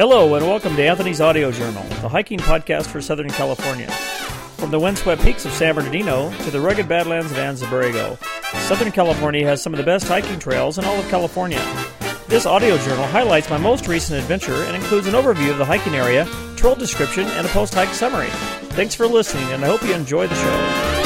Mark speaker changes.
Speaker 1: Hello, and welcome to Anthony's Audio Journal, the hiking podcast for Southern California. From the windswept peaks of San Bernardino to the rugged badlands of Anza-Borrego, Southern California has some of the best hiking trails in all of California. This audio journal highlights my most recent adventure and includes an overview of the hiking area, trail description, and a post hike summary. Thanks for listening, and I hope you enjoy the show.